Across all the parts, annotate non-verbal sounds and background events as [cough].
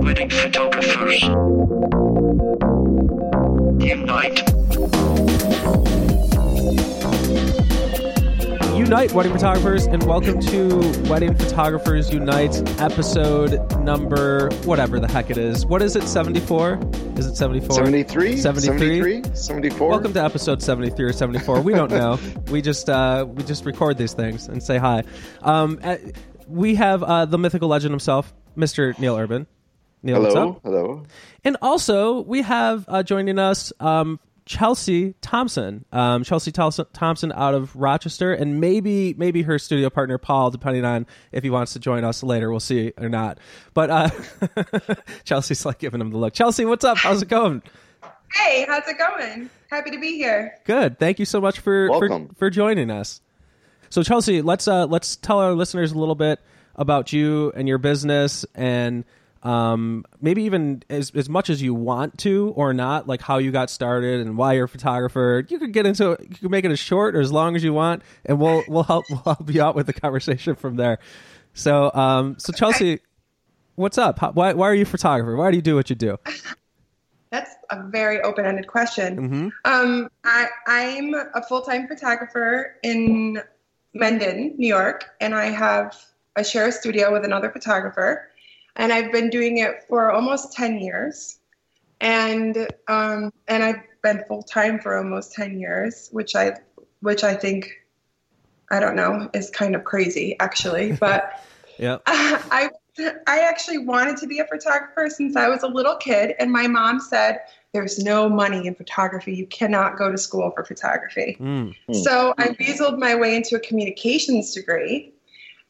Wedding photographers. Unite. Unite, wedding photographers, and welcome to Wedding Photographers Unite episode number whatever the heck it is. What is it? Seventy four? Is it seventy four? 73? 73? 73? 74? Welcome to episode 73 or 74. We don't know. [laughs] we just uh, we just record these things and say hi. Um, uh, we have uh, the mythical legend himself, Mr. Neil Urban. Neil, what's Hello? Hello? And also, we have uh, joining us um, Chelsea Thompson. Um, Chelsea Thompson out of Rochester, and maybe maybe her studio partner Paul, depending on if he wants to join us later. We'll see or not. But uh, [laughs] Chelsea's like giving him the look. Chelsea, what's up? How's it going? Hey, how's it going? Happy to be here. Good. Thank you so much for for, for joining us. So Chelsea, let's uh, let's tell our listeners a little bit about you and your business, and um, maybe even as as much as you want to or not, like how you got started and why you're a photographer. You could get into it. You can make it as short or as long as you want, and we'll we'll help we'll help you out with the conversation from there. So um, so Chelsea, what's up? How, why why are you a photographer? Why do you do what you do? That's a very open-ended question. Mm-hmm. Um, I, I'm a full-time photographer in Mendon, New York, and I have I share a studio with another photographer, and I've been doing it for almost ten years, and um, and I've been full-time for almost ten years, which I which I think I don't know is kind of crazy actually, [laughs] but. Yeah. [laughs] I I actually wanted to be a photographer since I was a little kid, and my mom said, "There's no money in photography. You cannot go to school for photography." Mm. So I weaseled my way into a communications degree,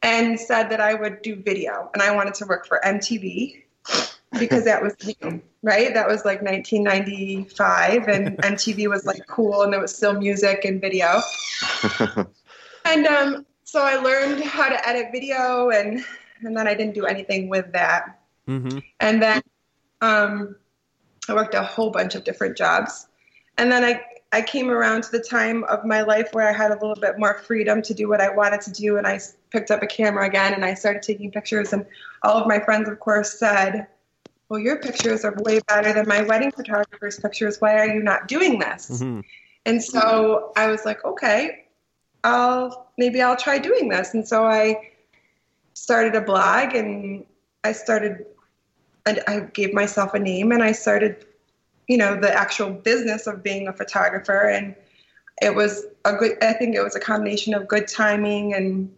and said that I would do video, and I wanted to work for MTV because that was new, right. That was like 1995, and [laughs] MTV was like cool, and there was still music and video. [laughs] And um, so I learned how to edit video, and and then I didn't do anything with that. Mm-hmm. And then um, I worked a whole bunch of different jobs, and then I I came around to the time of my life where I had a little bit more freedom to do what I wanted to do, and I picked up a camera again and I started taking pictures. And all of my friends, of course, said. Well, your pictures are way better than my wedding photographer's pictures. Why are you not doing this? Mm-hmm. And so I was like, okay, I'll maybe I'll try doing this. And so I started a blog and I started and I gave myself a name and I started, you know, the actual business of being a photographer and it was a good I think it was a combination of good timing and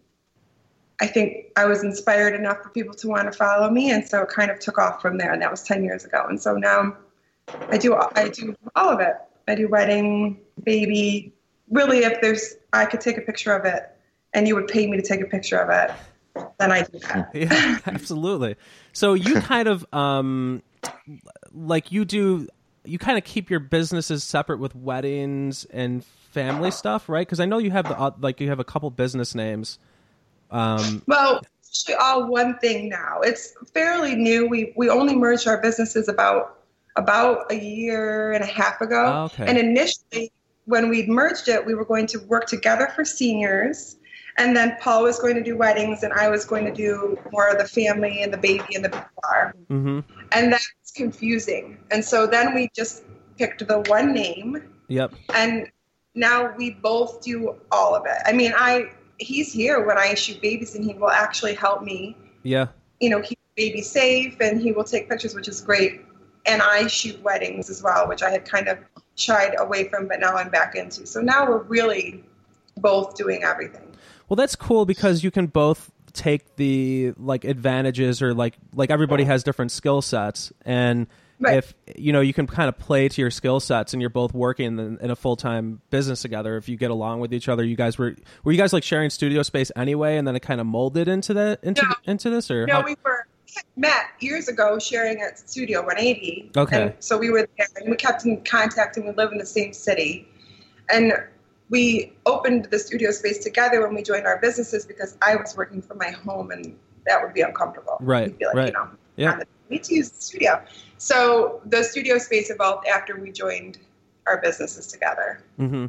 I think I was inspired enough for people to want to follow me and so it kind of took off from there and that was 10 years ago. And so now I do I do all of it. I do wedding, baby. Really, if there's I could take a picture of it, and you would pay me to take a picture of it, then I do that. [laughs] yeah absolutely so you [laughs] kind of um like you do you kind of keep your businesses separate with weddings and family stuff right because i know you have the uh, like you have a couple business names um Well, it's actually all one thing now. It's fairly new. We we only merged our businesses about about a year and a half ago. Oh, okay. And initially, when we merged it, we were going to work together for seniors. And then Paul was going to do weddings, and I was going to do more of the family and the baby and the bar. mhm. and confusing. And so then we just picked the one name, yep and now we both do all of it. I mean, I he's here when I shoot babies, and he will actually help me, yeah you know, keep the baby safe, and he will take pictures, which is great. And I shoot weddings as well, which I had kind of shied away from, but now I'm back into. So now we're really both doing everything. well that's cool because you can both take the like advantages or like like everybody has different skill sets and Right. if you know you can kind of play to your skill sets and you're both working in, in a full-time business together if you get along with each other you guys were were you guys like sharing studio space anyway and then it kind of molded into the into No. into this or No, how- we were met years ago sharing at Studio 180. Okay. And so we were there and we kept in contact and we live in the same city. And we opened the studio space together when we joined our businesses because I was working from my home and that would be uncomfortable. Right, like, right. you know, Yeah. the- we need to use the studio. So the studio space evolved after we joined our businesses together. hmm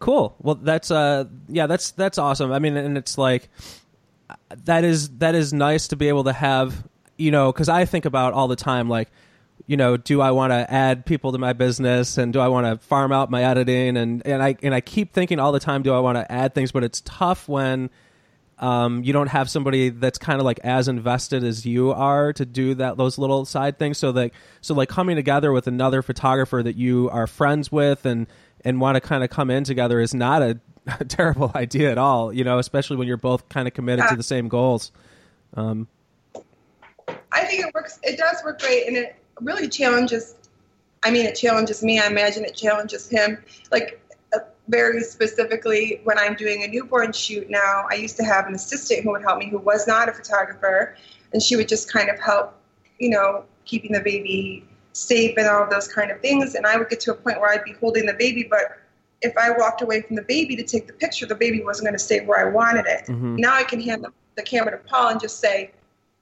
Cool. Well, that's uh, yeah, that's that's awesome. I mean, and it's like that is that is nice to be able to have, you know, because I think about all the time, like, you know, do I want to add people to my business, and do I want to farm out my editing, and and I and I keep thinking all the time, do I want to add things, but it's tough when. Um, you don't have somebody that's kind of like as invested as you are to do that those little side things. So like so like coming together with another photographer that you are friends with and and want to kind of come in together is not a, [laughs] a terrible [laughs] idea at all. You know, especially when you're both kind of committed to the same goals. Um, I think it works. It does work great, and it really challenges. I mean, it challenges me. I imagine it challenges him. Like uh, very specifically, when I'm doing a newborn shoot now, I used to have an assistant who would help me, who was not a photographer, and she would just kind of help, you know, keeping the baby safe and all of those kind of things. And I would get to a point where I'd be holding the baby, but if I walked away from the baby to take the picture, the baby wasn't going to stay where I wanted it. Mhm. Now I can hand the, the camera to Paul and just say,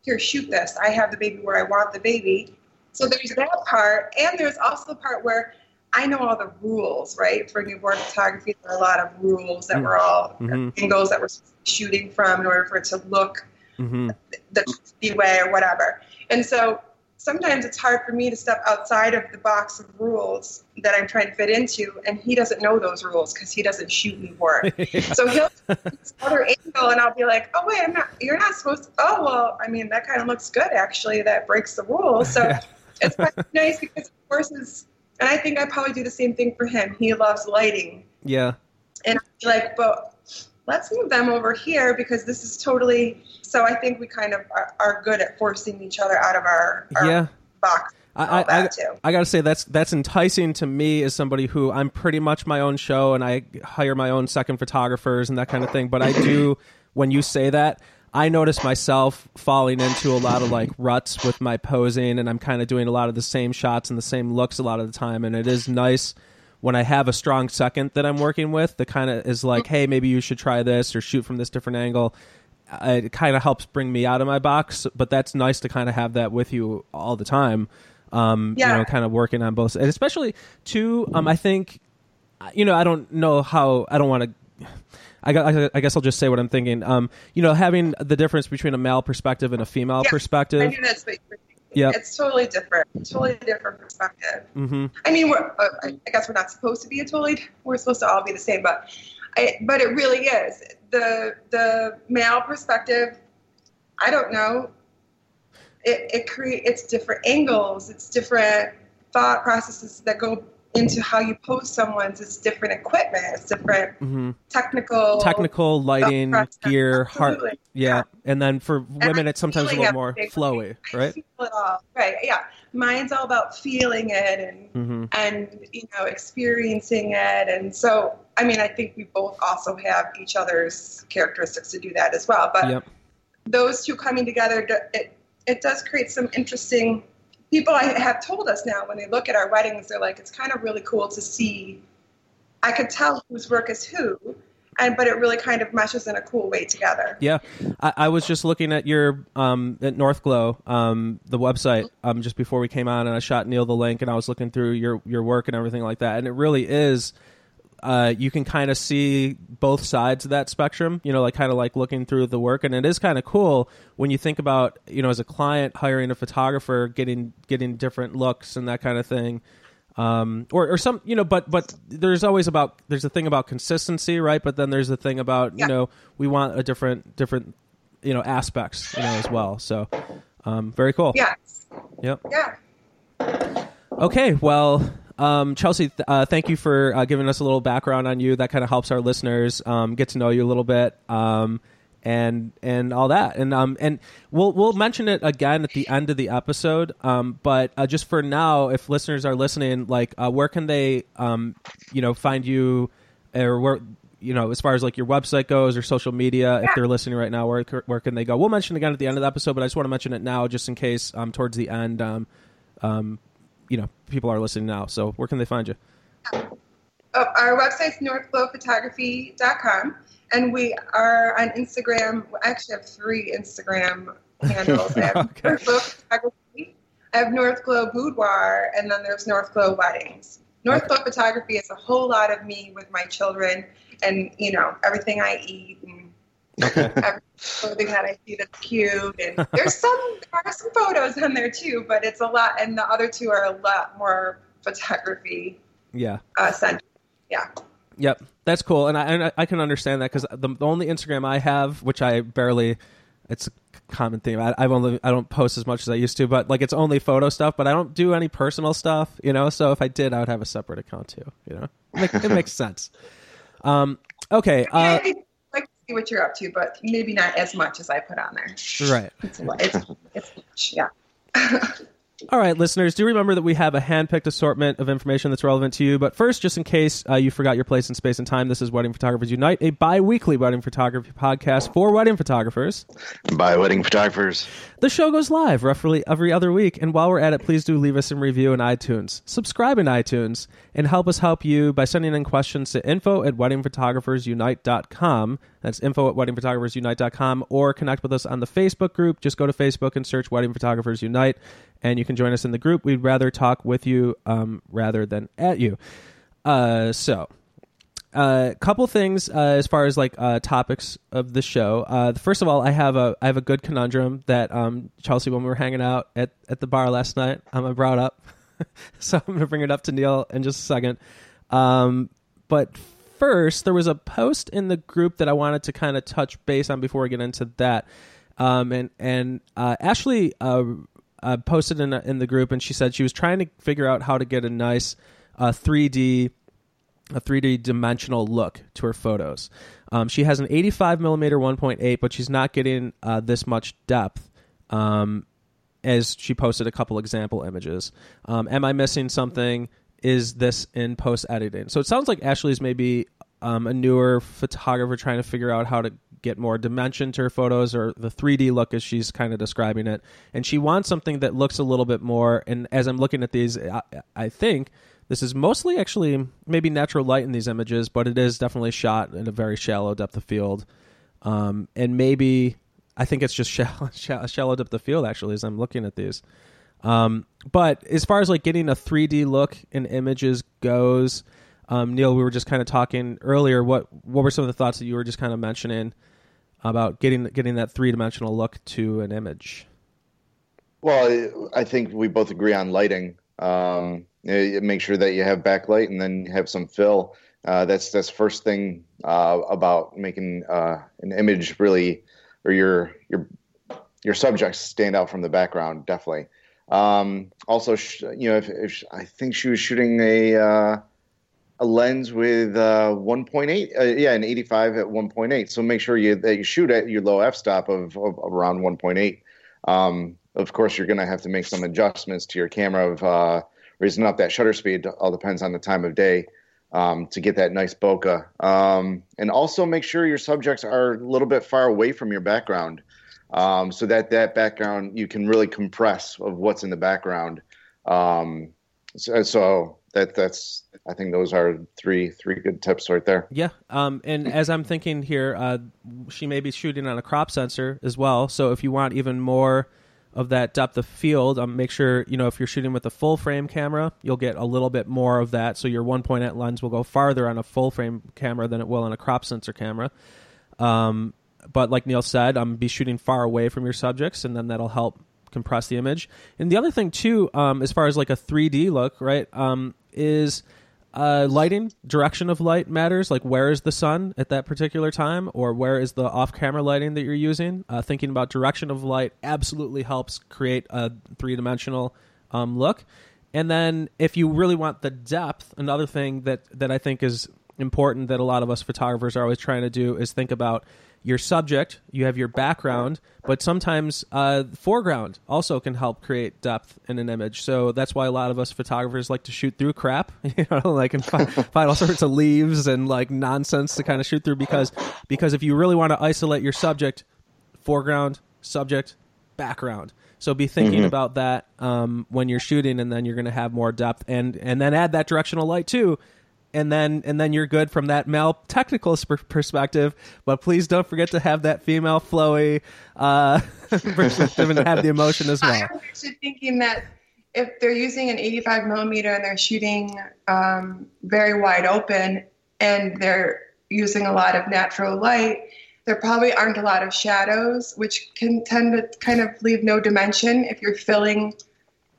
here, shoot this. I have the baby where I want the baby. So there's that part. And there's also the part where I know all the rules, right? For newborn photography, there are a lot of rules that we're all, Mhm. angles that we're shooting from in order for it to look mhm. the the way or whatever. And so sometimes it's hard for me to step outside of the box of rules that I'm trying to fit into, and he doesn't know those rules because he doesn't shoot anymore. [laughs] So he'll this other angle, and I'll be like, "Oh wait, I'm not. You're not supposed to." Oh well, I mean that kind of looks good actually. That breaks the rules. So [laughs] it's quite [laughs] nice because it forces. And I think I probably do the same thing for him. He loves lighting, yeah. and I'd be like, but let's move them over here because this is totally. So I think we kind of are, are good at forcing each other out of our, our Yeah. box. I, I. I gotta say that's that's enticing to me as somebody who I'm pretty much my own show and I hire my own second photographers and that kind of thing. But I do when you say that, I notice myself falling into a lot of like ruts with my posing and I'm kind of doing a lot of the same shots and the same looks a lot of the time. And it is nice when I have a strong second that I'm working with that kind of is like, hey, maybe you should try this or shoot from this different angle. Uh, It kind of helps bring me out of my box, but that's nice to kind of have that with you all the time. Um, you know, kind of working on both, and especially too. Um, I think, you know, I don't know how. I don't want to. I, I guess I'll just say what I'm thinking. Um, you know, having the difference between a male perspective and a female Yeah, I perspective. knew that's what you were thinking. Yep. It's totally different. Totally different perspective. hmm I mean, we're, uh, I guess we're not supposed to be a totally. We're supposed to all be the same, but, I, but it really is the the male perspective. I don't know. It it create it's different angles. It's different thought processes that go into how you pose someone's. It's different equipment. It's different hmm technical Technical lighting, gear, heart. Absolutely. Yeah, and then for women, it's sometimes a little more flowy, right? feel it all. Right. Yeah. Mine's all about feeling it and hmm and you know experiencing it and so i mean i think we both also have each other's characteristics to do that as well but Yep. those two coming together it, it does create some interesting people i have told us now when they look at our weddings they're like it's kind of really cool to see i could tell whose work is who and but it really kind of meshes in a cool way together Yeah, I, I was just looking at your um, at North Glow, um, the website, um, just before we came on, and I shot Neil the link, and I was looking through your your work and everything like that, and it really is. Uh, you can kind of see both sides of that spectrum, you know, like kind of like looking through the work, and it is kind of cool when you think about, you know, as a client hiring a photographer, getting getting different looks and that kind of thing. Um, or or some you know but but there's always about there's a thing about consistency right? But then there's a thing about you know we want a different different you know aspects you know as well. So um, very cool. Yes. Yep. Yeah. Okay well um, Chelsea, th- uh, thank you for uh, giving us a little background on you. That kind of helps our listeners um, get to know you a little bit, um, and and all that. And um, and we'll we'll mention it again at the end of the episode. Um, but uh, just for now, if listeners are listening, like, uh, where can they, um, you know, find you, or where, you know, as far as like your website goes or social media, if they're listening right now, where where can they go? We'll mention it again at the end of the episode, but I just want to mention it now, just in case, um, towards the end, um, um, you know, people are listening now. So where can they find you? Oh, our website's northglowphotography.com, and we are on Instagram. I actually have three Instagram [laughs] handles. I have Okay. North Glow Photography, I have North Glow Boudoir, and then there's North Glow Weddings. Northfoot photography is a whole lot of me with my children and, you know, everything I eat and [laughs] every clothing that I see that's cute. And [laughs] there's some, there are some photos on there too, but it's a lot. And the other two are a lot more photography Yeah. uh, centered. Yeah. Yep, that's cool, and I and I- can understand that because the, the only Instagram I have, which I barely, it's a common theme. I, I've only I don't post as much as I used to, but like it's only photo stuff. But I don't do any personal stuff, you know. So if I did, I would have a separate account too. You know, it makes [laughs] sense. Um, okay, uh, I like to see what you're up to, but maybe not as much as I put on there. right. It's, a lot- it's, it's much, yeah. [laughs] All right, listeners, do remember that we have a hand-picked assortment of information that's relevant to you. But first, just in case uh, you forgot your place in space and time, this is Wedding Photographers Unite, a bi-weekly wedding photography podcast for wedding photographers. by wedding photographers. The show goes live roughly every other week, and while we're at it, please do leave us a review in iTunes. Subscribe in iTunes, and help us help you by sending in questions to info at weddingphotographersunite.com. That's info at weddingphotographersunite.com, or connect with us on the Facebook group. Just go to Facebook and search Wedding Photographers Unite, and you can join us in the group. We'd rather talk with you um, rather than at you. Uh, so, a uh, couple things uh, as far as like uh, topics of the show. Uh, first of all, I have a I have a good conundrum that um, Chelsea when we were hanging out at, at the bar last night, um, I brought up. [laughs] so I'm going to bring it up to Neil in just a second. Um, but first, there was a post in the group that I wanted to kind of touch base on before we get into that. Um, and and uh, Ashley uh, uh, posted in in the group, and she said she was trying to figure out how to get a nice uh, 3D a 3D dimensional look to her photos. Um, she has an 85 millimeter 1.8, but she's not getting uh, this much depth. Um, as she posted a couple example images. Um, am I missing something? Is this in post editing? So it sounds like Ashley's maybe um, a newer photographer trying to figure out how to get more dimension to her photos or the 3D look as she's kind of describing it. And she wants something that looks a little bit more. And as I'm looking at these, I, I think this is mostly actually maybe natural light in these images, but it is definitely shot in a very shallow depth of field. Um, and maybe I think it's just [laughs] shallow, shallow, depth of field actually as I'm looking at these. Um, but as far as like getting a 3D look in images goes, um, Neil, we were just kind of talking earlier. What what were some of the thoughts that you were just kind of mentioning about getting getting that three dimensional look to an image? Well, I think we both agree on lighting. Um, make sure that you have backlight and then have some fill. Uh, that's that's first thing uh, about making uh, an image really, or your your your subjects stand out from the background. Definitely. Um, also, sh- you know, if, if I think she was shooting a uh, a lens with uh, 1.8, uh, yeah, an 85 at 1.8. So make sure you that you shoot at your low f stop of, of around 1.8. Um, of course, you're going to have to make some adjustments to your camera of uh, raising up that shutter speed. All depends on the time of day um, to get that nice bokeh. Um, and also make sure your subjects are a little bit far away from your background, um, so that that background you can really compress of what's in the background. Um, so, so that that's I think those are three three good tips right there. Yeah. Um, and as I'm thinking here, uh, she may be shooting on a crop sensor as well. So if you want even more of that depth of field, um, make sure you know if you're shooting with a full frame camera, you'll get a little bit more of that. So your 1.8 lens will go farther on a full frame camera than it will on a crop sensor camera. Um, but like Neil said, um, be shooting far away from your subjects, and then that'll help compress the image. And the other thing too, um, as far as like a 3D look, right, um, is uh, lighting, direction of light matters. Like where is the sun at that particular time, or where is the off-camera lighting that you're using? Uh, thinking about direction of light absolutely helps create a three-dimensional um, look. And then if you really want the depth, another thing that that I think is important that a lot of us photographers are always trying to do is think about your subject, you have your background, but sometimes uh, foreground also can help create depth in an image. So that's why a lot of us photographers like to shoot through crap, [laughs] you know, like and find, [laughs] find all sorts of leaves and like nonsense to kind of shoot through because because if you really want to isolate your subject, foreground, subject, background. So be thinking about that um, when you're shooting, and then you're going to have more depth, and and then add that directional light too and then and then you're good from that male technical sp- perspective. But please don't forget to have that female flowy uh, [laughs] perspective and have the emotion as well. I'm actually thinking that if they're using an 85 millimeter and they're shooting um, very wide open and they're using a lot of natural light, there probably aren't a lot of shadows, which can tend to kind of leave no dimension if you're filling,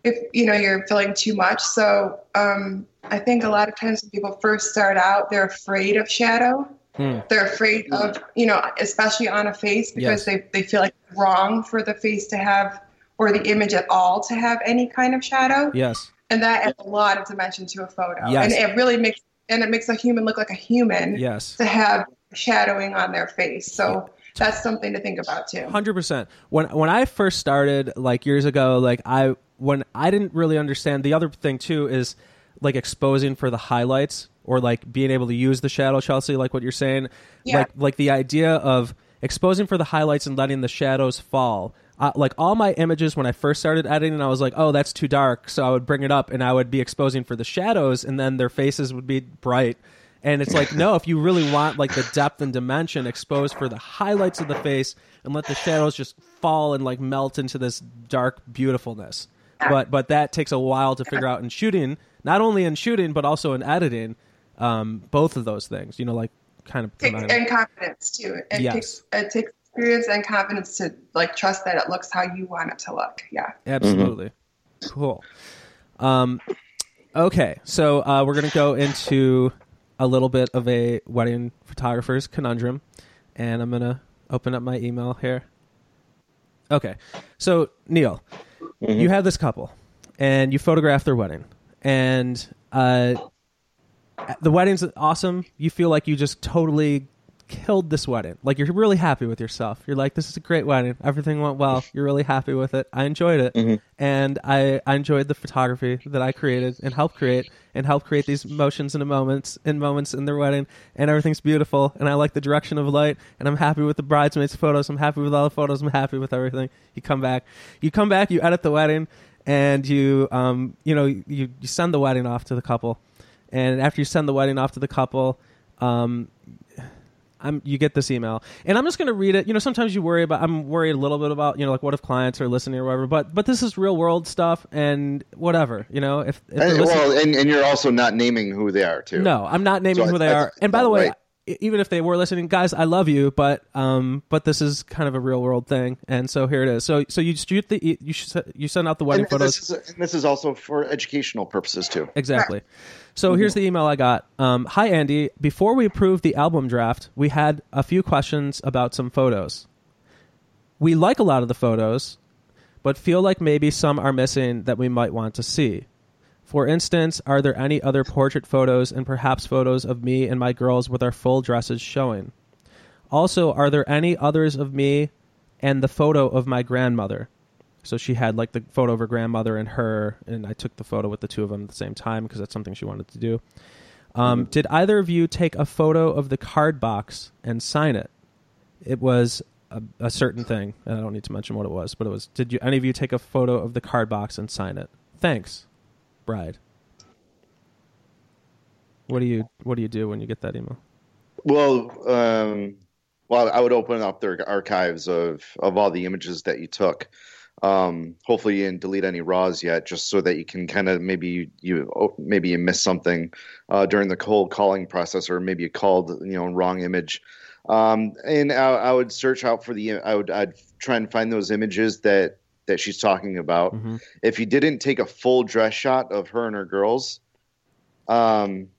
if you know you're filling too much. So um, I think a lot of times when people first start out, they're afraid of shadow. Hmm. They're afraid of, you know, especially on a face Yes. because they, they feel like wrong for the face to have, or the image at all to have any kind of shadow. Yes. And that adds a lot of dimension to a photo. Yes. And it really makes, and it makes a human look like a human Yes. to have shadowing on their face. So that's something to think about too. Hundred percent. When when I first started, like years ago, like I when I didn't really understand. The other thing too is like exposing for the highlights or like being able to use the shadow, Chelsea, like what you're saying. Yeah. Like like the idea of exposing for the highlights and letting the shadows fall. Uh, like all my images when I first started editing, I was like, "Oh, that's too dark," so I would bring it up and I would be exposing for the shadows, and then their faces would be bright. And it's like, no, if you really want like the depth and dimension expose for the highlights of the face and let the shadows just fall and like melt into this dark beautifulness. But but that takes a while to figure out in shooting, not only in shooting but also in editing. Um, both of those things, you know, like kind of Takes, and confidence too. It Yes. takes it takes experience and confidence to like trust that it looks how you want it to look. Yeah. Absolutely. Cool. Um, okay, so uh, we're going to go into a little bit of a wedding photographer's conundrum, and I'm going to open up my email here. Okay, so Neil, you have this couple, and you photograph their wedding, and uh, the wedding's awesome. You feel like you just totally killed this wedding. Like you're really happy with yourself. You're like, this is a great wedding. Everything went well. You're really happy with it. I enjoyed it, and I, I enjoyed the photography that I created and helped create and helped create these motions and moments in moments in their wedding. And everything's beautiful. And I like the direction of light. And I'm happy with the bridesmaids photos. I'm happy with all the photos. I'm happy with everything. You come back. You come back. You edit the wedding, and you um you know you you send the wedding off to the couple and after you send the wedding off to the couple um I'm, you get this email, and I'm just going to read it. You know, sometimes you worry about. I'm worried a little bit about, you know, like what if clients are listening or whatever. But but this is real world stuff, and whatever. You know, if, if And, well, and, and you're also not naming who they are too. no, I'm not naming So who I- they I are. And by the way, right. even if they were listening, guys, I love you, but um, but this is kind of a real world thing, and so here it is. So so you shoot the you you send out the wedding and, photos. this is, and this is also for educational purposes too. Exactly. So here's the email I got. Um, Hi, Andy. Before we approved the album draft, we had a few questions about some photos. We like a lot of the photos, but feel like maybe some are missing that we might want to see. For instance, are there any other portrait photos and perhaps photos of me and my girls with our full dresses showing? Also, are there any others of me and the photo of my grandmother? So she had like the photo of her grandmother and her, and I took the photo with the two of them at the same time because that's something she wanted to do. Um, Did either of you take a photo of the card box and sign it? It was a, a certain thing, and I don't need to mention what it was, but it was. Did you any of you take a photo of the card box and sign it? Thanks, bride. What do you What do you do when you get that email? Well, um, well, I would open up their archives of of all the images that you took. Um, hopefully, you didn't delete any raws yet, just so that you can kind of maybe you, you oh, maybe you missed something uh, during the cold calling process, or maybe you culled you know wrong image. Um, and I, I would search out for the I would I'd try and find those images that that she's talking about. Mhm. If you didn't take a full dress shot of her and her girls, um,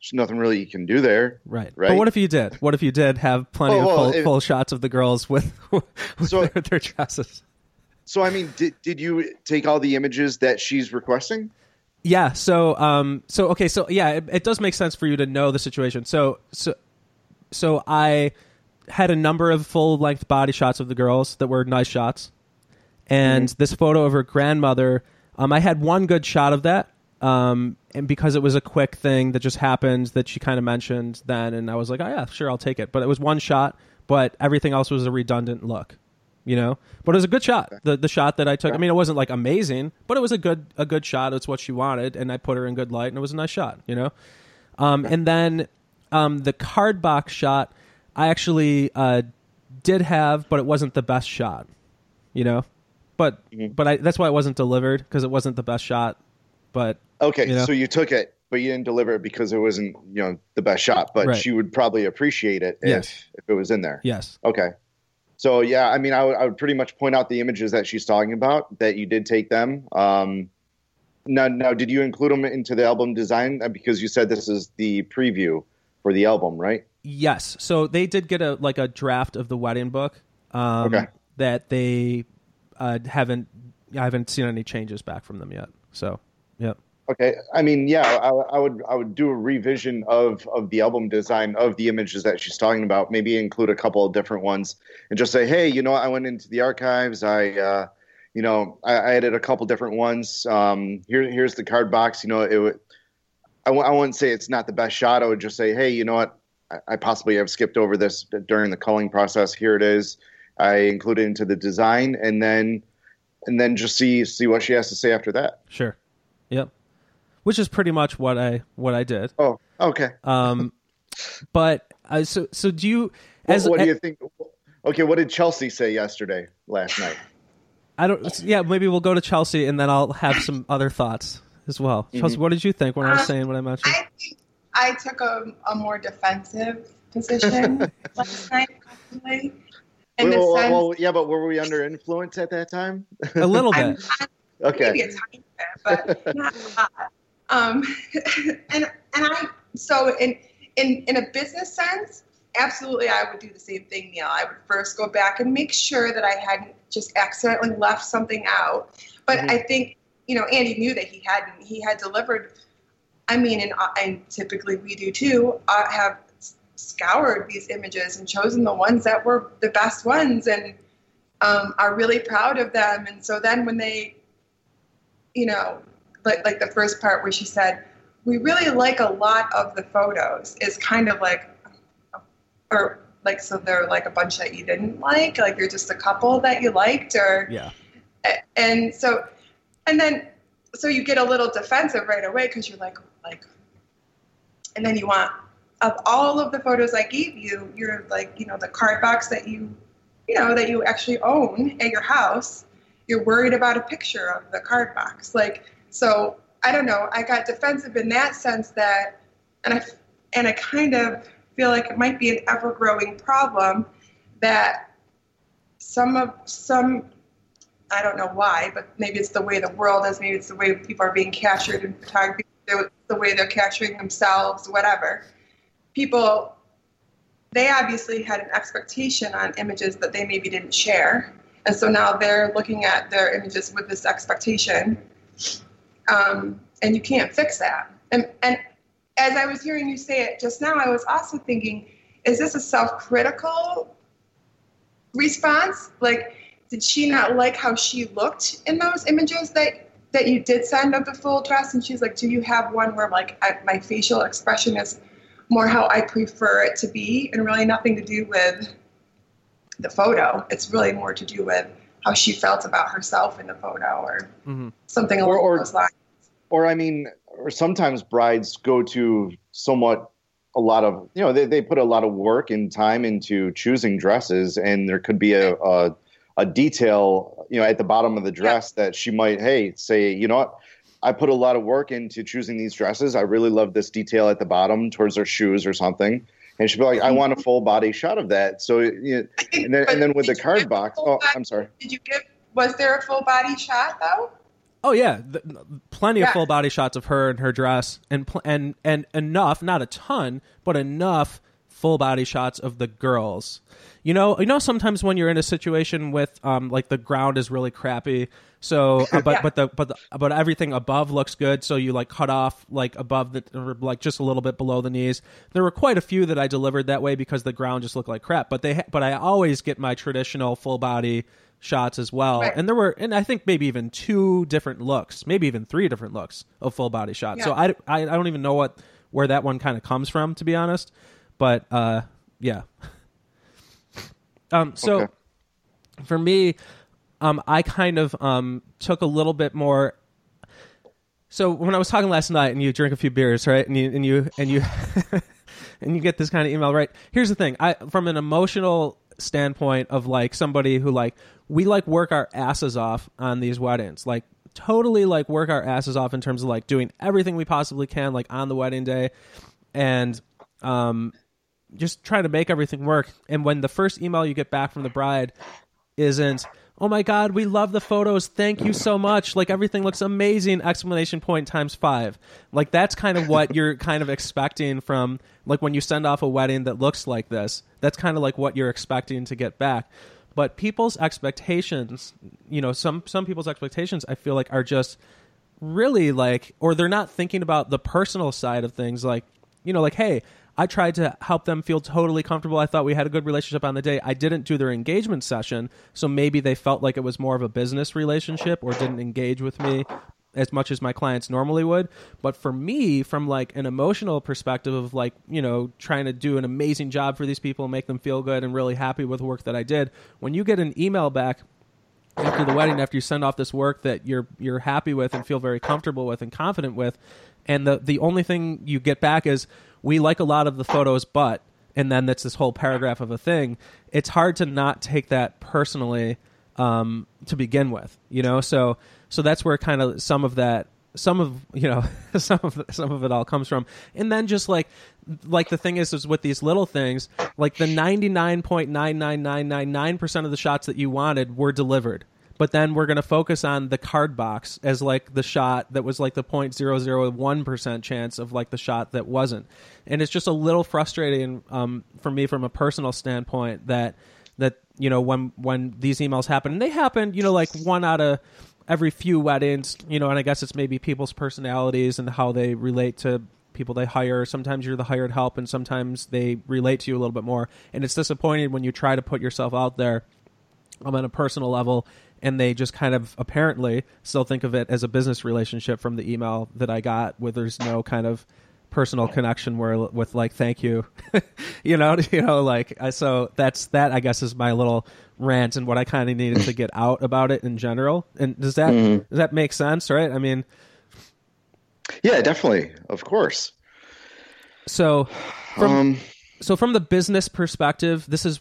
there's nothing really you can do there. Right. Right. But what if you did? What if you did have plenty Oh, of well, full, full shots of the girls with, [laughs] with So- their, their dresses? So I mean, did did you take all the images that she's requesting? Yeah. So, um, so okay. So, yeah, it, it does make sense for you to know the situation. So, so, so I had a number of full length body shots of the girls that were nice shots, and this photo of her grandmother. Um, I had one good shot of that. Um, and because it was a quick thing that just happened that she kind of mentioned then, and I was like, oh yeah, sure, I'll take it. But it was one shot, but everything else was a redundant look you know but it was a good shot the the shot that i took i mean it wasn't like amazing but it was a good a good shot it's what she wanted and i put her in good light and it was a nice shot you know um, and then um, the card box shot i actually uh, did have but it wasn't the best shot you know but Mm-hmm. but I, that's why it wasn't delivered because it wasn't the best shot. But Okay, You know? so you took it, but you didn't deliver it because it wasn't, you know, the best shot. But Right. she would probably appreciate it if, Yes. if it was in there. yes, Okay. So yeah, I mean, I would, I would pretty much point out the images that she's talking about that you did take them. Um, now, now, did you include them into the album design? Uh, Because you said this is the preview for the album, right? yes. So they did get a like a draft of the wedding book. Um, Okay. That they uh, haven't. I haven't seen any changes back from them yet. So, yep. Okay. I mean, yeah, I, I would I would do a revision of of the album design of the images that she's talking about. Maybe include a couple of different ones and just say, hey, you know, I went into the archives. I, uh, you know, I, I added a couple different ones. Um, here here's the card box. You know, it. Would, I w- I wouldn't say it's not the best shot. I would just say, hey, you know what? I, I possibly have skipped over this during the culling process. Here it is. I included it into the design, and then and then just see see what she has to say after that. Sure. Yep. Which is pretty much what I what I did. Oh, okay. Um, [laughs] but uh, so so do you What, as what do you think? Okay, what did Chelsea say yesterday, last night? I don't yeah maybe we'll go to Chelsea and then I'll have some [laughs] other thoughts as well. Mm-hmm. Chelsea, what did you think when I was Uh, saying what I mentioned? I I took a, a more defensive position [laughs] last night, possibly. In well, sense, well, yeah, but were we under influence at that time? a little I'm bit. not, Okay. maybe a tiny bit, but not a lot. Um, [laughs] and and I so in in in a business sense, absolutely, I would do the same thing, Neil. I would first go back and make sure that I hadn't just accidentally left something out. But Mhm. I think you know Andy knew that he hadn't. He had delivered. I mean, and, and typically we do too. Uh, have scoured these images and chosen the ones that were the best ones and um, are really proud of them. And so then when they, you know, like like the first part where she said, "We really like a lot of the photos," is kind of like, or like so they're like a bunch that you didn't like, like you're just a couple that you liked, or Yeah. and so and then so you get a little defensive right away because you're like like and then you want of all of the photos i gave you you're like you know the card box that you you know that you actually own at your house you're worried about a picture of the card box like so i don't know i got defensive in that sense that and i and i kind of feel like it might be an ever growing problem that some of some I don't know why, but maybe it's the way the world is, maybe it's the way people are being captured in photography, the the way they're capturing themselves, whatever. People, they obviously had an expectation on images that they maybe didn't share. And so now they're looking at their images with this expectation. Um, and you can't fix that. And, and as I was hearing you say it just now, I was also thinking, is this a self critical response? Like, did she not like how she looked in those images that that you did send of the full dress? And she's like, do you have one where like I, my facial expression is more how I prefer it to be, and really nothing to do with the photo? It's really more to do with how she felt about herself in the photo, or Mhm. something Or- along or- those lines. Or I mean, or sometimes brides go to somewhat a lot of you know they, they put a lot of work and time into choosing dresses, and there could be a a, a detail you know at the bottom of the dress that she might hey say you know what. I put a lot of work into choosing these dresses. I really love this detail at the bottom towards her shoes or something. And she'd be like, I want a full body shot of that. So, you know, and then, and then with the card box, oh, body- I'm sorry. Did you give? Was there a full body shot though? Oh yeah, th- plenty of full body shots of her and her dress, and pl- and and enough, not a ton, but enough full body shots of the girls. You know, you know, sometimes when you're in a situation with um like the ground is really crappy, so uh, [laughs] but Yeah. but the but the, but everything above looks good, so you like cut off like above the or like just a little bit below the knees. There were quite a few that I delivered that way because the ground just looked like crap. But they ha- but I always get my traditional full body shots as well. Right. And there were, and I think maybe even two different looks, maybe even three different looks of full body shots. So I, I, I don't even know what where that one kind of comes from, to be honest. But uh, yeah. [laughs] Um, so Okay. for me, um, I kind of um took a little bit more. So when I was talking last night, and you drink a few beers, right, and you and you and you [laughs] and you get this kind of email, right? Here's the thing: I from an emotional standpoint of like somebody who like we like work our asses off on these weddings like totally like work our asses off in terms of like doing everything we possibly can like on the wedding day and um just trying to make everything work and when the first email you get back from the bride isn't oh my god we love the photos. Thank you so much. Like everything looks amazing! Exclamation point times five. Like that's kind of what you're [laughs] kind of expecting from like when you send off a wedding that looks like this. That's kind of like what you're expecting to get back. But people's expectations you know some some people's expectations i feel like are just really like or they're not thinking about the personal side of things. Like you know like hey i tried to help them feel totally comfortable. I thought we had a good relationship on the day. I didn't do their engagement session so maybe they felt like it was more of a business relationship or didn't engage with me as much as my clients normally would. But for me from like an emotional perspective of like you know trying to do an amazing job for these people and make them feel good and really happy with the work that i did when you get an email back after the wedding after you send off this work that you're you're happy with and feel very comfortable with and confident with and the the only thing you get back is we like a lot of the photos but and then that's this whole paragraph of a thing it's hard to not take that personally um, to begin with you know? So so that's where kind of some of that some of you know [laughs] some of some of it all comes from. And then just like like the thing is is with these little things like the 99.99999% of the shots that you wanted were delivered but then we're going to focus on the card box as like the shot that was like the 0.001% chance of like the shot that wasn't and it's just a little frustrating um, for me from a personal standpoint that that you know when when these emails happen and they happen you know like one out of every few weddings, you know, and I guess it's maybe people's personalities and how they relate to people they hire. Sometimes you're the hired help, and sometimes they relate to you a little bit more. And it's disappointing when you try to put yourself out there um, on a personal level, and they just kind of apparently still think of it as a business relationship from the email that I got, where there's no kind of personal connection where with like thank you [laughs] you know [laughs] you know like so that's that i guess is my little rant and what i kind of needed to get out about it in general and does that Mhm. does that make sense right i mean Yeah, definitely. Of course. so from um, so from the business perspective this is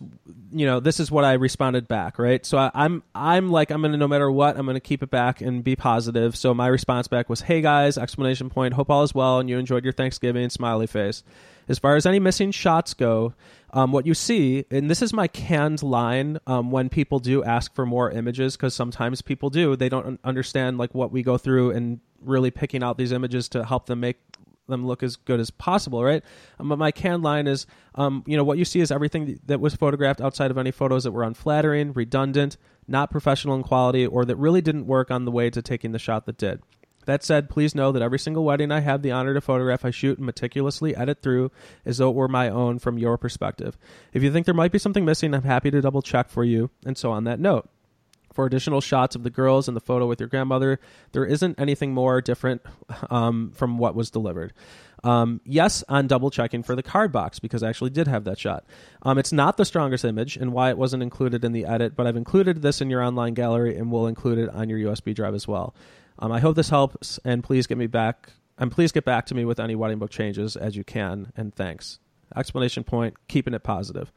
you know this is what i responded back right? So I, i'm i'm like i'm gonna no matter what i'm gonna keep it back and be positive. So my response back was hey guys explanation point hope all is well and you enjoyed your thanksgiving smiley face. As far as any missing shots go um, what you see and this is my canned line um, when people do ask for more images because sometimes people do. They don't understand like what we go through and really picking out these images to help them make them look as good as possible, right? Um, but my canned line is, um, you know, what you see is everything that was photographed outside of any photos that were unflattering, redundant, not professional in quality, or that really didn't work on the way to taking the shot that did. That said, please know that every single wedding I have the honor to photograph, I shoot and meticulously edit through as though it were my own from your perspective. If you think there might be something missing, I'm happy to double check for you. And so on that note, for additional shots of the girls in the photo with your grandmother, there isn't anything more different um, from what was delivered. Um, yes, on double checking for the card box because I actually did have that shot. Um, it's not the strongest image and why it wasn't included in the edit, but I've included this in your online gallery and will include it on your USB drive as well. Um, I hope this helps, and please get me back. And please get back to me with any wedding book changes as you can. And thanks. Explanation point: keeping it positive.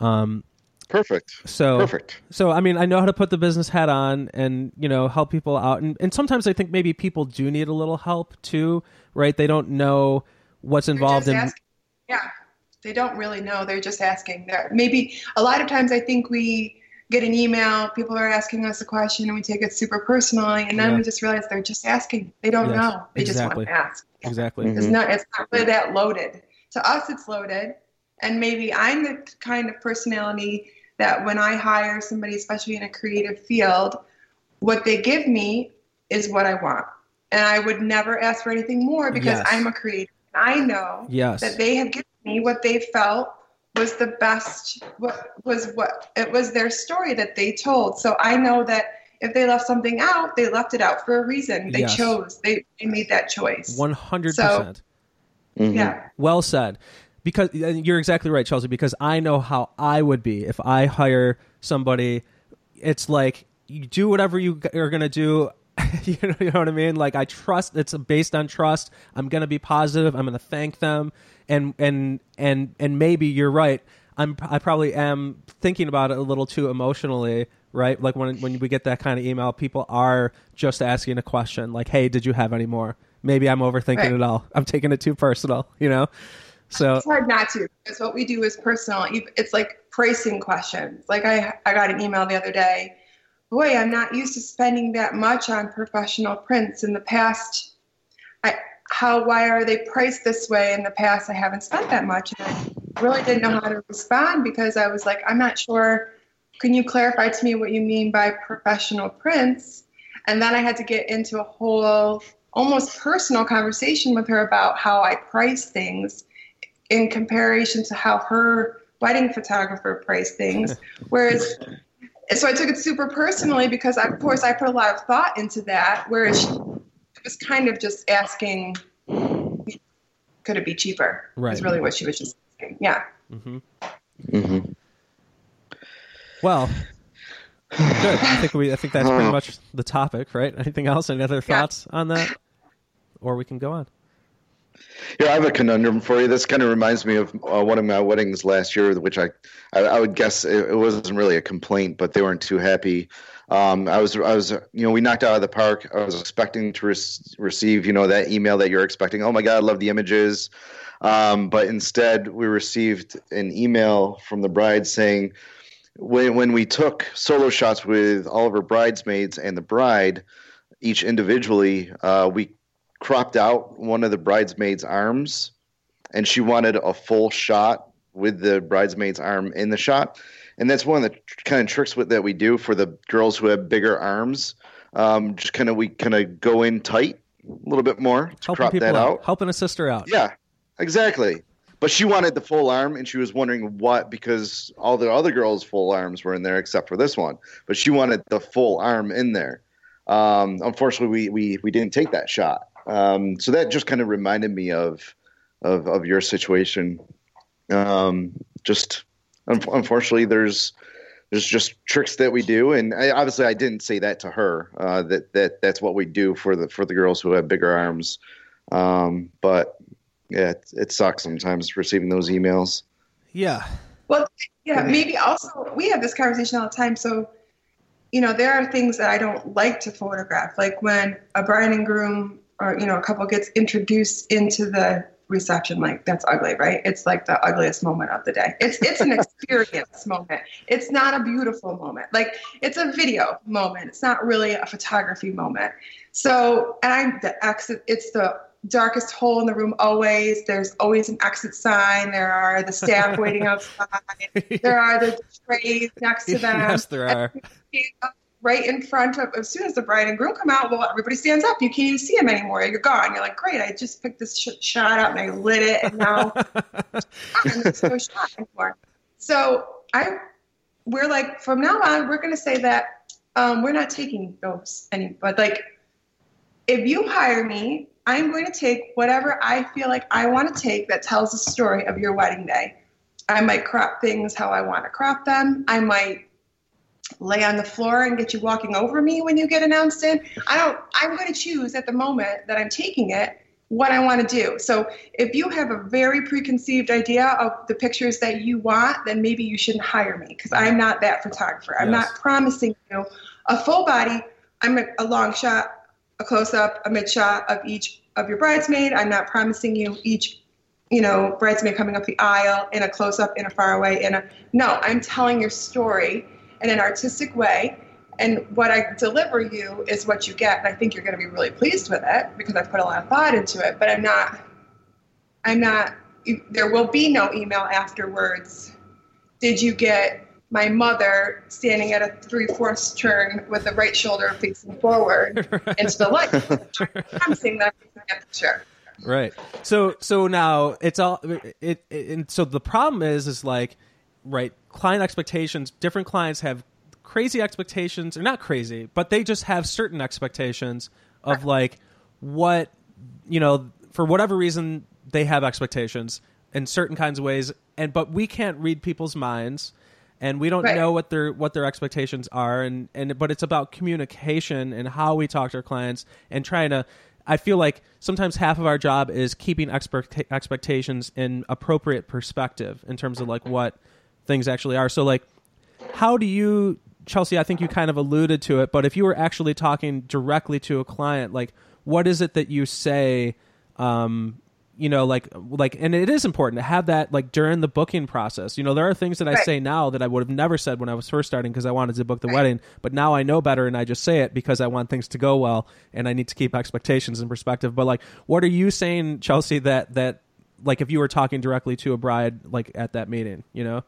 Um, perfect. so Perfect. so I mean, I know how to put the business hat on and you know help people out, and and sometimes I think maybe people do need a little help too, right? They don't know what's involved in. asking- yeah, they don't really know. They're just asking. There, maybe a lot of times I think we get an email, people are asking us a question, and we take it super personally, and then Yeah. we just realize they're just asking. They don't Yes, know. They exactly. just want to ask. Exactly. Mhm. It's not. It's not really that loaded. To us, it's loaded, and maybe I'm the kind of personality that when I hire somebody, especially in a creative field, what they give me is what I want, and I would never ask for anything more because Yes. I'm a creative. I know Yes. that they have given me what they felt was the best what was what it was their story that they told so i know that if they left something out they left it out for a reason they Yes. chose they, they made that choice One hundred percent. Mhm. yeah Well said. Because you're exactly right, Chelsea. Because I know how I would be if I hire somebody. It's like you do whatever you are gonna do. [laughs] you, know, you know what I mean? Like I trust. It's based on trust. I'm gonna be positive. I'm gonna thank them, and and and and maybe you're right. I'm I probably am thinking about it a little too emotionally, right? Like when when we get that kind of email, people are just asking a question like, "Hey, did you have any more?" Maybe I'm overthinking Right. it all. I'm taking it too personal, you know. So It's hard not to because what we do is personal. It's like pricing questions. Like I, I got an email the other day. Boy, I'm not used to spending that much on professional prints. In the past, I how why are they priced this way? In the past, I haven't spent that much, and I really didn't know how to respond because I was like, I'm not sure. Can you clarify to me what you mean by professional prints? And then I had to get into a whole almost personal conversation with her about how I price things in comparison to how her wedding photographer priced things. [laughs] Whereas, so I took it super personally because, of course, I put a lot of thought into that. Whereas she it was kind of just asking, could it be cheaper? Right. Is really what she was just asking. Yeah. Mm-hmm. Mm-hmm. well, good. I think we I think that's pretty much the topic, right? Anything else? Any other Yeah. thoughts on that? Or we can go on. Yeah, I have a conundrum for you. This kind of reminds me of uh, one of my weddings last year, which I, I, I would guess it, it wasn't really a complaint, but they weren't too happy. Um, I was, I was, you know, we knocked out of the park. I was expecting to rec- receive, you know, that email that you're expecting. Oh my God, I love the images. Um, but instead, we received an email from the bride saying, when when we took solo shots with all of her bridesmaids and the bride, each individually, uh, we cropped out one of the bridesmaids' arms, and she wanted a full shot with the bridesmaid's arm in the shot. And that's one of the kind of tricks with, that we do for the girls who have bigger arms. Um, just kind of we kind of go in tight a little bit more to Helping crop people that out. out. Helping a sister out. Yeah, exactly. But she wanted the full arm, and she was wondering what because all the other girls' full arms were in there except for this one. But she wanted the full arm in there. Um, unfortunately, we, we we didn't take that shot. Um, so that just kind of reminded me of of of your situation. Um, just un- unfortunately, there's there's just tricks that we do, and I, obviously, I didn't say that to her. Uh, that that that's what we do for the for the girls who have bigger arms. Um, but yeah, it, it sucks sometimes receiving those emails. Yeah. Well, yeah, maybe also we have this conversation all the time. So, you know, there are things that I don't like to photograph, like when a bride and groom or you know a couple gets introduced into the reception. Like that's ugly, right? It's like the ugliest moment of the day. It's it's an experience [laughs] moment. It's not a beautiful moment. Like it's a video moment. It's not really a photography moment. So, and I'm the exit. It's the darkest hole in the room always. There's always an exit sign. There are the staff waiting [laughs] outside. There are the trays next to [laughs] them. yes, there are. Right in front of, as soon as the bride and groom come out, well, everybody stands up. You can't even see them anymore. You're gone. You're like, great, I just picked this sh- shot up and I lit it, and now and there's no shot anymore. So I, we're like, from now on, we're going to say that um, we're not taking those any, but like, if you hire me, I'm going to take whatever I feel like I want to take that tells the story of your wedding day. I might crop things how I want to crop them. I might lay on the floor and get you walking over me when you get announced in. I don't I'm going to choose at the moment that I'm taking it what I want to do. So if you have a very preconceived idea of the pictures that you want, then maybe you shouldn't hire me because I'm not that photographer. I'm Yes. not promising you a full body. I'm a, a long shot, a close up, a mid shot of each of your bridesmaid. I'm not promising you each you know, bridesmaid coming up the aisle in a close up, in a far away, in a no, I'm telling your story in an artistic way. And what I deliver you is what you get. And I think you're going to be really pleased with it because I've put a lot of thought into it. But I'm not, I'm not, there will be no email afterwards. Did you get my mother standing at a three fourths turn with the right shoulder facing forward [laughs] into the light? I'm saying that I'm taking a picture. right so so now it's all it, it and so the problem is is like right client expectations different clients have crazy expectations or not crazy but they just have certain expectations of like what you know for whatever reason they have expectations in certain kinds of ways and but we can't read people's minds and we don't Right. know what their what their expectations are and and but it's about communication and how we talk to our clients and trying to I feel like sometimes half of our job is keeping expect- expectations in appropriate perspective in terms of like mm-hmm. what things actually are. So like, how do you, Chelsea? I think you kind of alluded to it, but if you were actually talking directly to a client, like, what is it that you say? Um, you know like like and it is important to have that like during the booking process you know there are things that i Right. say now that i would have never said when i was first starting because i wanted to book the wedding but now i know better and i just say it because i want things to go well and i need to keep expectations in perspective but like what are you saying chelsea that that like if you were talking directly to a bride like at that meeting you know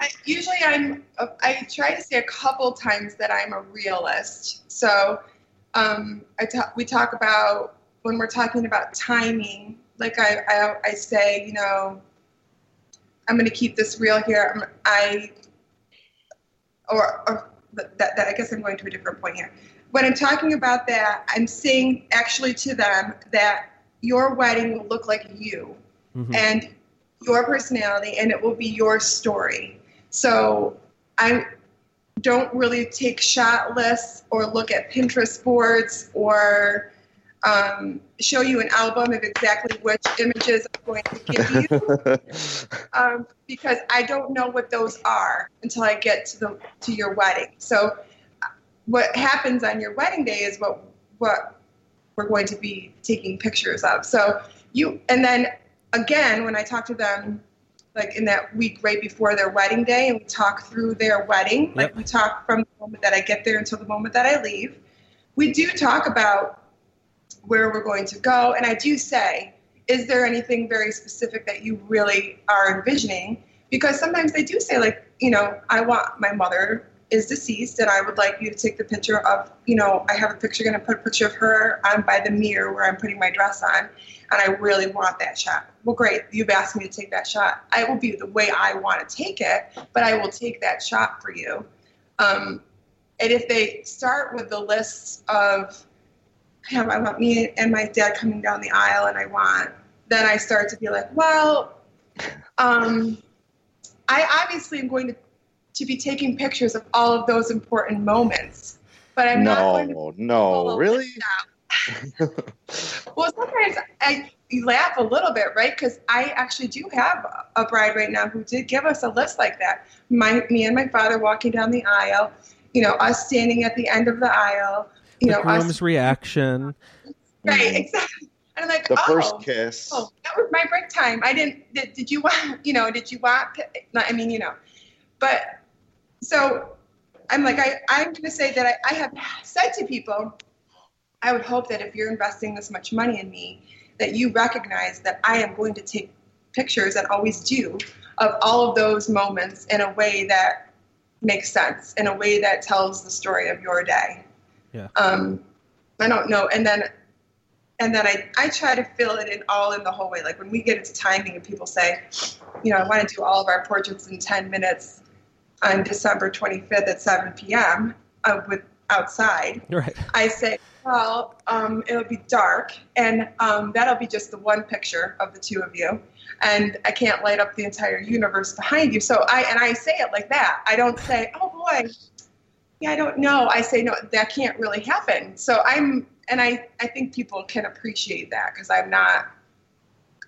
I, usually I'm uh, I try to say a couple times that I'm a realist. So um, I ta- we talk about when we're talking about timing. Like I I, I say, you know, I'm going to keep this real here. I'm, I or, or that, that I guess I'm going to a different point here. When I'm talking about that, I'm saying actually to them that your wedding will look like you Mhm. and your personality, and it will be your story. So I don't really take shot lists or look at Pinterest boards or um, show you an album of exactly which images I'm going to give you [laughs] um, because I don't know what those are until I get to the to your wedding. So, uh, what happens on your wedding day is what what we're going to be taking pictures of. So you and then again when I talk to them like in that week right before their wedding day and we talk through their wedding. Like we talk from the moment that I get there until the moment that I leave. We do talk about where we're going to go and I do say is there anything very specific that you really are envisioning? Because sometimes they do say like you know I want my mother is deceased and I would like you to take the picture of you know I have a picture going to put a picture of her on by the mirror where I'm putting my dress on and I really want that shot. Well, great. You've asked me to take that shot. I will be the way I want to take it, but I will take that shot for you. Um, and if they start with the list of, I, I want me and my dad coming down the aisle, and I want, then I start to be like, well, um, I obviously am going to, to be taking pictures of all of those important moments, but I'm not going to no, no, really? [laughs] well, sometimes I laugh a little bit, right? Because I actually do have a bride right now who did give us a list like that. My, me and my father walking down the aisle, you know, us standing at the end of the aisle, you the know, groom's us reaction right, mm. exactly. And I'm like, The oh, first kiss. oh, that was my break time. I didn't. Did, did you want? You know, did you want? I mean, you know, but so I'm like, I, I'm going to say that I, I have said to people, I would hope that if you're investing this much money in me, that you recognize that I am going to take pictures and always do of all of those moments in a way that makes sense, in a way that tells the story of your day. Yeah. Um, I don't know. And then and then I, I try to fill it in all in the whole way. Like when we get into timing and people say, you know, I want to do all of our portraits in 10 minutes on December 25th at 7 p.m. Uh, with outside. right I say, well, um, it'll be dark, and um, that'll be just the one picture of the two of you, and I can't light up the entire universe behind you. So I and I say it like that. I don't say, oh boy, yeah, I don't know. I say, no, that can't really happen. So I'm, and I, I think people can appreciate that because I'm not,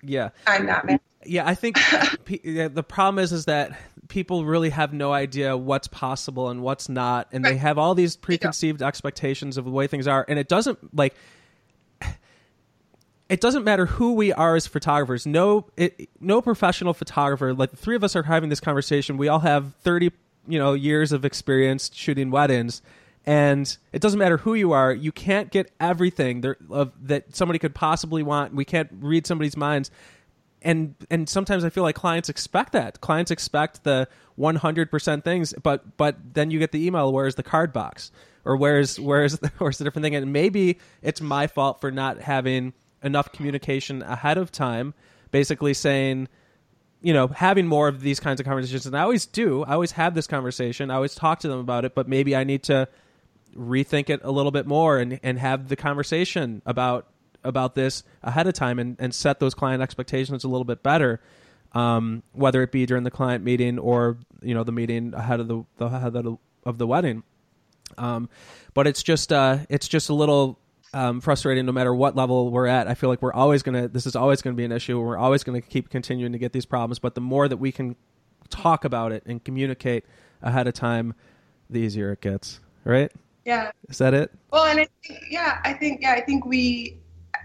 yeah I'm not mad. yeah i think [laughs] the problem is is that people really have no idea what's possible and what's not and they have all these preconceived expectations of the way things are and it doesn't like [sighs] it doesn't matter who we are as photographers. No it, no professional photographer like the three of us are having this conversation. We all have 30 you know years of experience shooting weddings and it doesn't matter who you are. You can't get everything there of that somebody could possibly want. We can't read somebody's minds and and sometimes I feel like clients expect that. Clients expect the 100% things, but but then you get the email where's the card box or where's where's [laughs] where's the different thing and maybe it's my fault for not having enough communication ahead of time basically saying you know having more of these kinds of conversations and I always do. I always have this conversation. I always talk to them about it, but maybe I need to rethink it a little bit more and and have the conversation about about this ahead of time and, and set those client expectations a little bit better um, whether it be during the client meeting or you know the meeting ahead of the, the ahead of the, of the wedding um, but it's just uh, it's just a little um, frustrating no matter what level we're at i feel like we're always gonna this is always gonna be an issue we're always gonna keep continuing to get these problems but the more that we can talk about it and communicate ahead of time, the easier it gets. Right? Yeah. Is that it? Well, and I think, yeah, I think, yeah, I think we,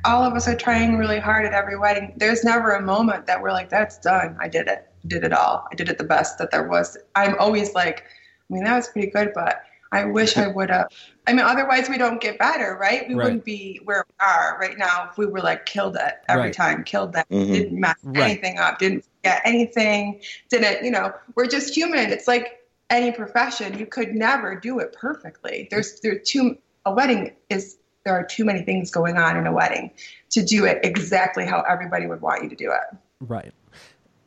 all of us are trying really hard at every wedding. There's never a moment that we're like, that's done. I did it. Did it all. I did it the best that there was. I'm always like, I mean, that was pretty good, but I wish I would have. I mean, otherwise we don't get better, right? We Right. wouldn't be where we are right now if we were like killed it every Right. time, killed that, Mhm. didn't mess Right. anything up, didn't get anything, didn't, you know, we're just human. It's like any profession. You could never do it perfectly. There's there's too a wedding is there are too many things going on in a wedding to do it exactly how everybody would want you to do it. Right.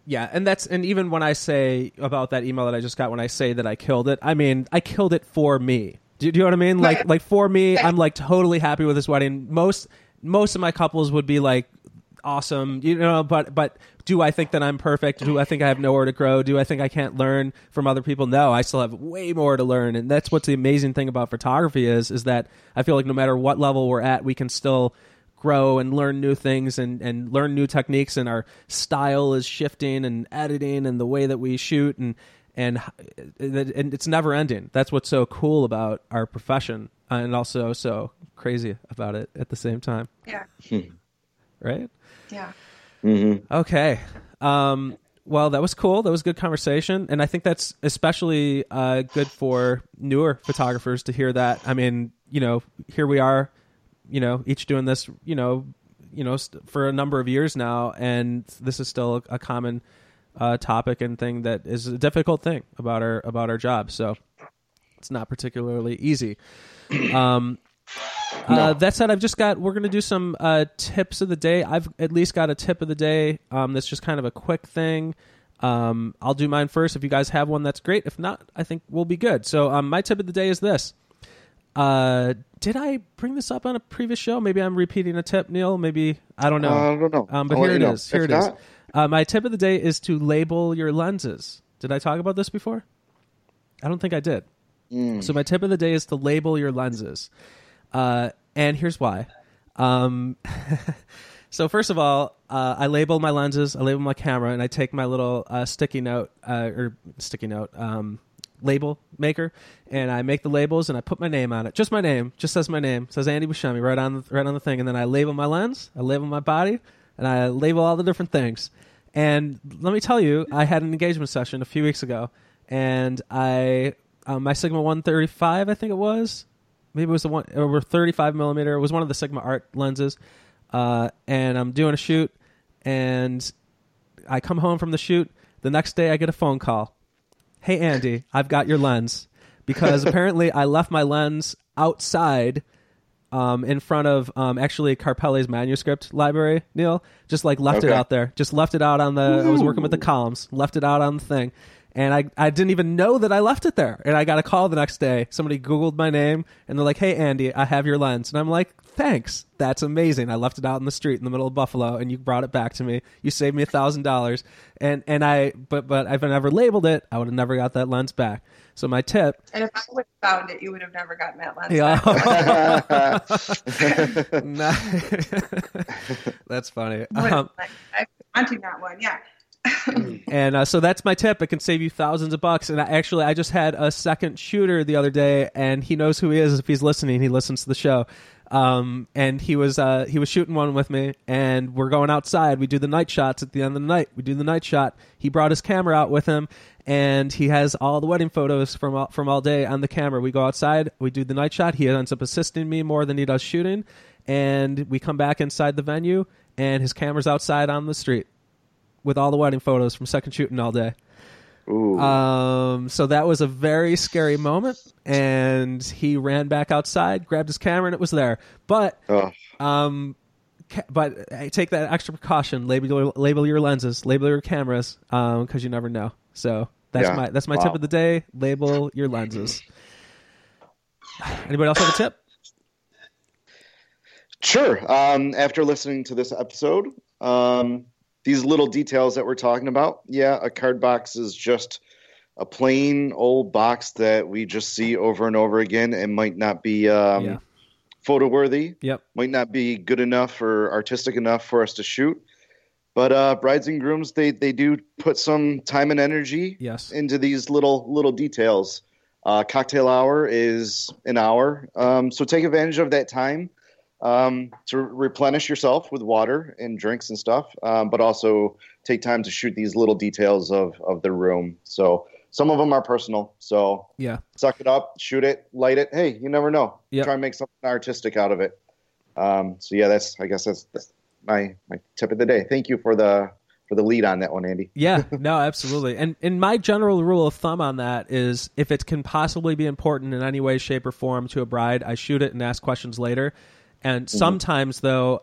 Yeah, and that's and even when I say about that email that I just got when I say that I killed it, I mean I killed it for me. Do, do you know what I mean? Like like for me, I'm like totally happy with this wedding. Most most of my couples would be like awesome, you know, but but do I think that I'm perfect? Do I think I have nowhere to grow? Do I think I can't learn from other people? No, I still have way more to learn. And that's what's the amazing thing about photography is is that I feel like no matter what level we're at, we can still grow and learn new things and, and learn new techniques and our style is shifting and editing and the way that we shoot and and and it's never ending. That's what's so cool about our profession uh, and also so crazy about it at the same time, Yeah. Hmm. right? Yeah. Okay. Um, well, that was cool. That was good conversation, and I think that's especially uh, good for newer photographers to hear that. I mean, you know, here we are, you know, each doing this, you know, you know, st- for a number of years now, and this is still a, a common uh, topic and thing that is a difficult thing about our about our job. So it's not particularly easy. Um, uh, that said, I've just got. We're going to do some uh, tips of the day. I've at least got a tip of the day. Um, that's just kind of a quick thing. Um, I'll do mine first. If you guys have one, that's great. If not, I think we'll be good. So, um, my tip of the day is this. Uh, did I bring this up on a previous show? Maybe I'm repeating a tip, Neal. Maybe I don't know. Uh, I don't know. Um, but I'll here it know. is. Here If it is. not- Uh, my tip of the day is to label your lenses. Did I talk about this before? I don't think I did. So my tip of the day is to label your lenses, uh, and here's why. Um, [laughs] so first of all, uh, I label my lenses, I label my camera, and I take my little uh, sticky note uh, or sticky note um, label maker, and I make the labels and I put my name on it, just my name, just says my name, says Andy Buscemi right on the, right on the thing, and then I label my lens, I label my body, and I label all the different things. And let me tell you, I had an engagement session a few weeks ago, and I um, my Sigma 135, I think it was, maybe it was the one over 35 millimeter. It was one of the Sigma Art lenses, uh, and I'm doing a shoot, and I come home from the shoot. The next day, I get a phone call. Hey Andy, I've got your lens because [laughs] apparently I left my lens outside um, in front of um, actually Karpeles manuscript library. Neal just like left it out there, just left it out on the. I was working with the columns, left it out on the thing, and I I didn't even know that I left it there. And I got a call the next day. Somebody Googled my name and they're like, "Hey Andy, I have your lens," and I'm like, "Thanks, that's amazing. I left it out in the street in the middle of Buffalo, and you brought it back to me. You saved me a thousand dollars." And and I but but if I never labeled it, I would have never got that lens back. So my tip And if I would have found it, you would have never gotten that lens. yeah. back. [laughs] [laughs] That's funny. Um, I'm wanting that one. Yeah. [laughs] and uh, so that's my tip. It can save you thousands of bucks. And I, actually, I just had a second shooter the other day, and he knows who he is if he's listening. He listens to the show. Um, and he was uh, he was shooting one with me, and we're going outside. We do the night shots at the end of the night. We do the night shot. He brought his camera out with him, and he has all the wedding photos from all, from all day on the camera. We go outside. We do the night shot. He ends up assisting me more than he does shooting, and we come back inside the venue, and his camera's outside on the street with all the wedding photos from second shooting all day. Ooh. Um, so that was a very scary moment, and he ran back outside, grabbed his camera, and it was there. But oh, um, ca- but hey, take that extra precaution. Label your, label your lenses, label your cameras, um, because you never know. So that's Yeah. my that's my Wow. tip of the day. Label your lenses. Anybody else have a tip? Sure. Um, after listening to this episode, um, these little details that we're talking about, yeah, a card box is just a plain old box that we just see over and over again. It might not be um, Yeah. photo worthy, Yep. might not be good enough or artistic enough for us to shoot. But uh, brides and grooms, they they do put some time and energy Yes. into these little little details. Uh, cocktail hour is an hour, um, so take advantage of that time um, to replenish yourself with water and drinks and stuff, um, but also take time to shoot these little details of of the room. So some of them are personal. So Yeah. suck it up, shoot it, light it. Hey, you never know. Yep. Try and make something artistic out of it. Um, so yeah, that's I guess that's, that's my my tip of the day. Thank you for the for the lead on that one, Andy. Yeah, no, absolutely. And and my general rule of thumb on that is if it can possibly be important in any way, shape, or form to a bride, I shoot it and ask questions later. And sometimes though,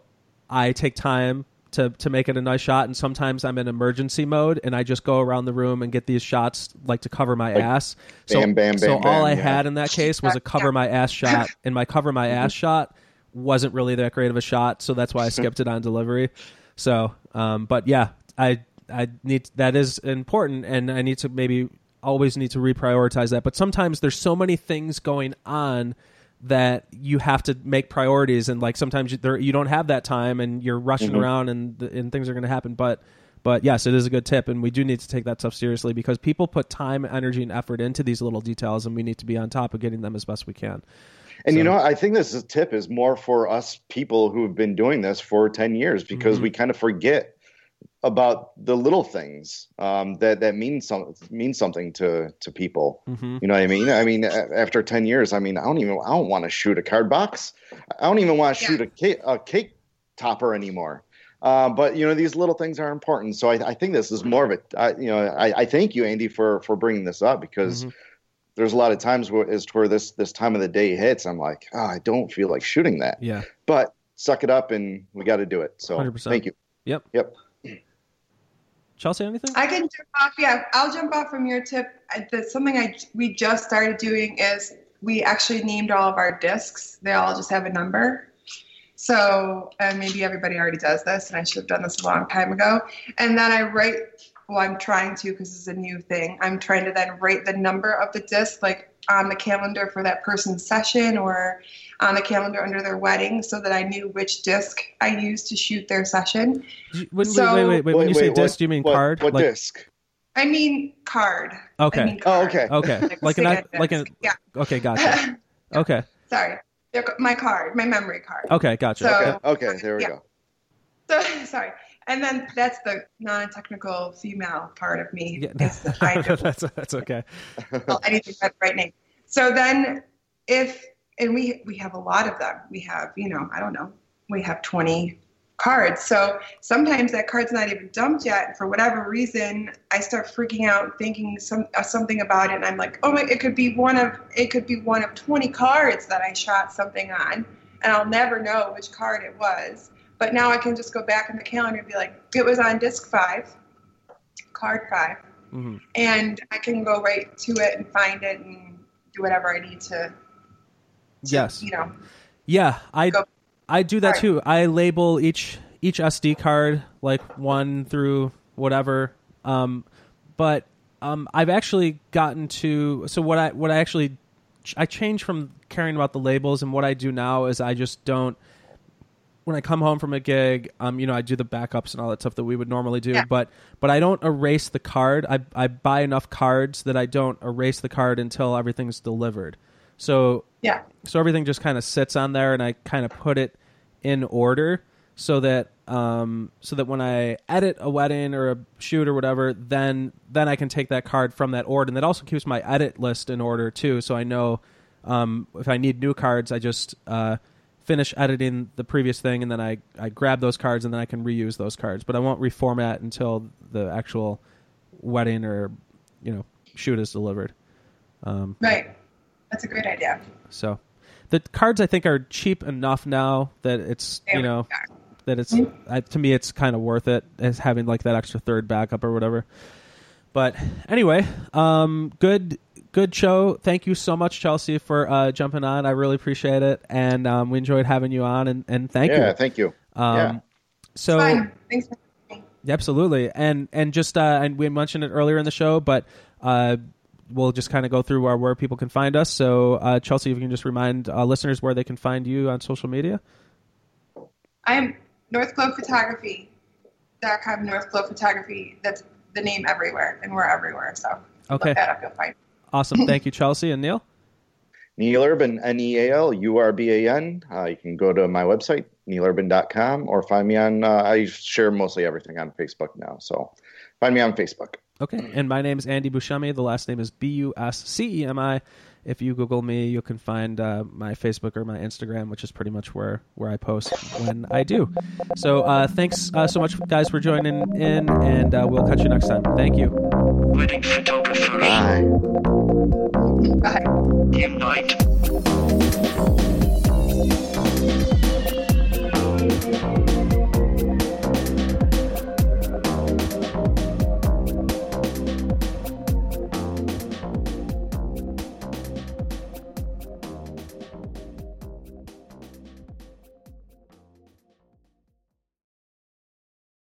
I take time to to make it a nice shot, and sometimes I'm in emergency mode and I just go around the room and get these shots like to cover my ass. So, bam, bam, so bam, all bam, I yeah. had in that case was a [laughs] cover my ass shot, [laughs] and my cover my ass shot wasn't really that great of a shot, so that's why I [laughs] skipped it on delivery. So, um, but yeah, I I need that is important, and I need to maybe always need to reprioritize that. But sometimes there's so many things going on that you have to make priorities, and like sometimes you, there, you don't have that time, and you're rushing around, and and things are going to happen. But but yes, it is a good tip, and we do need to take that stuff seriously because people put time, energy, and effort into these little details, and we need to be on top of getting them as best we can. And you know, I think this is, tip is more for us people who have been doing this for 10 years because Mm-hmm. we kind of forget about the little things um, that that mean some mean something to to people. Mm-hmm. You know what I mean? I mean, after 10 years, I mean, I don't even I don't want to shoot a card box. I don't even want to Yeah. shoot a cake, a cake topper anymore. Uh, but you know these little things are important, so I, I think this is more of it. You know, I, I thank you, Andy, for for bringing this up because Mhm. there's a lot of times where as to where this this time of the day hits, I'm like, oh, I don't feel like shooting that, Yeah. but suck it up and we got to do it. So 100%. thank you. Yep. Yep. Chelsea, anything? I can jump off. Yeah, I'll jump off from your tip. I- something I we just started doing is we actually named all of our discs. They all just have a number. So, and maybe everybody already does this, and I should have done this a long time ago. And then I write. Well, I'm trying to because it's a new thing. I'm trying to then write the number of the disc, like on the calendar for that person's session or on the calendar under their wedding, so that I knew which disc I used to shoot their session. When, So- wait, wait, wait, When you say what- disc, do you mean what, card? What like, disc? I mean card. Okay. I mean Oh, okay. Okay. Like an Sega like an yeah. okay, gotcha. [laughs] Okay. Sorry, my card, my memory card. Okay, gotcha. So- Okay, okay, there we Yeah. go. So [laughs] sorry, and then that's the non-technical female part of me. Yeah. is that I don't that's that's okay. anything but name. So then, if and we we have a lot of them. We have you know I don't know we have twenty cards. So sometimes that card's not even dumped yet. And for whatever reason, I start freaking out, thinking some uh, something about it, and I'm like, oh my, it could be one of it could be one of 20 cards that I shot something on, and I'll never know which card it was. But now I can just go back in the calendar and be like, it was on disc five, card five, hmm and I can go right to it and find it and do whatever I need to. to, Yes. You know. Yeah, I Go. I do that Alright. too. I label each each SD card like one through whatever. Um, but um, I've actually gotten to so what I what I actually I changed from caring about the labels and what I do now is I just don't when I come home from a gig, um, you know, I do the backups and all that stuff that we would normally do, Yeah. but but I don't erase the card. I I buy enough cards that I don't erase the card until everything's delivered. So Yeah. so everything just kind of sits on there and i kind of put it in order so that um so that when i edit a wedding or a shoot or whatever then then i can take that card from that order and that also keeps my edit list in order too so i know um if i need new cards i just uh finish editing the previous thing and then i i grab those cards and then i can reuse those cards but i won't reformat until the actual wedding or you know shoot is delivered um Right. That's a great idea. so the cards I think are cheap enough now that it's you know that it's I, to me it's kind of worth it as having like that extra third backup or whatever. But anyway, um, good good show. Thank you so much, Chelsea, for uh, jumping on. I really appreciate it, and um, we enjoyed having you on. And, and thank yeah, you. thank you. Um, yeah. So Fine. Thanks for me. Absolutely, and and just uh, and we mentioned it earlier in the show, but uh, we'll just kind of go through where, where people can find us. So, uh, Chelsea, if you can just remind uh, listeners where they can find you on social media. I'm North Globe Photography facebook.com Northflow Photography. That's the name everywhere, and we're everywhere. So Okay. look that up, you'll find. Awesome. [laughs] Thank you, Chelsea and Neal. Neal Urban, N E A L U R B A N. Uh, you can go to my website, nealurban.com, or find me on, uh, I share mostly everything on Facebook now. So find me on Facebook. Okay. And my name is Andy Buscemi. The last name is B U S C E M I if you Google me, you can find uh, my Facebook or my Instagram, which is pretty much where where I post when I do. So uh, thanks uh, so much, guys, for joining in, and uh, we'll catch you next time. Thank you. Wedding photographer. Bye. Bye.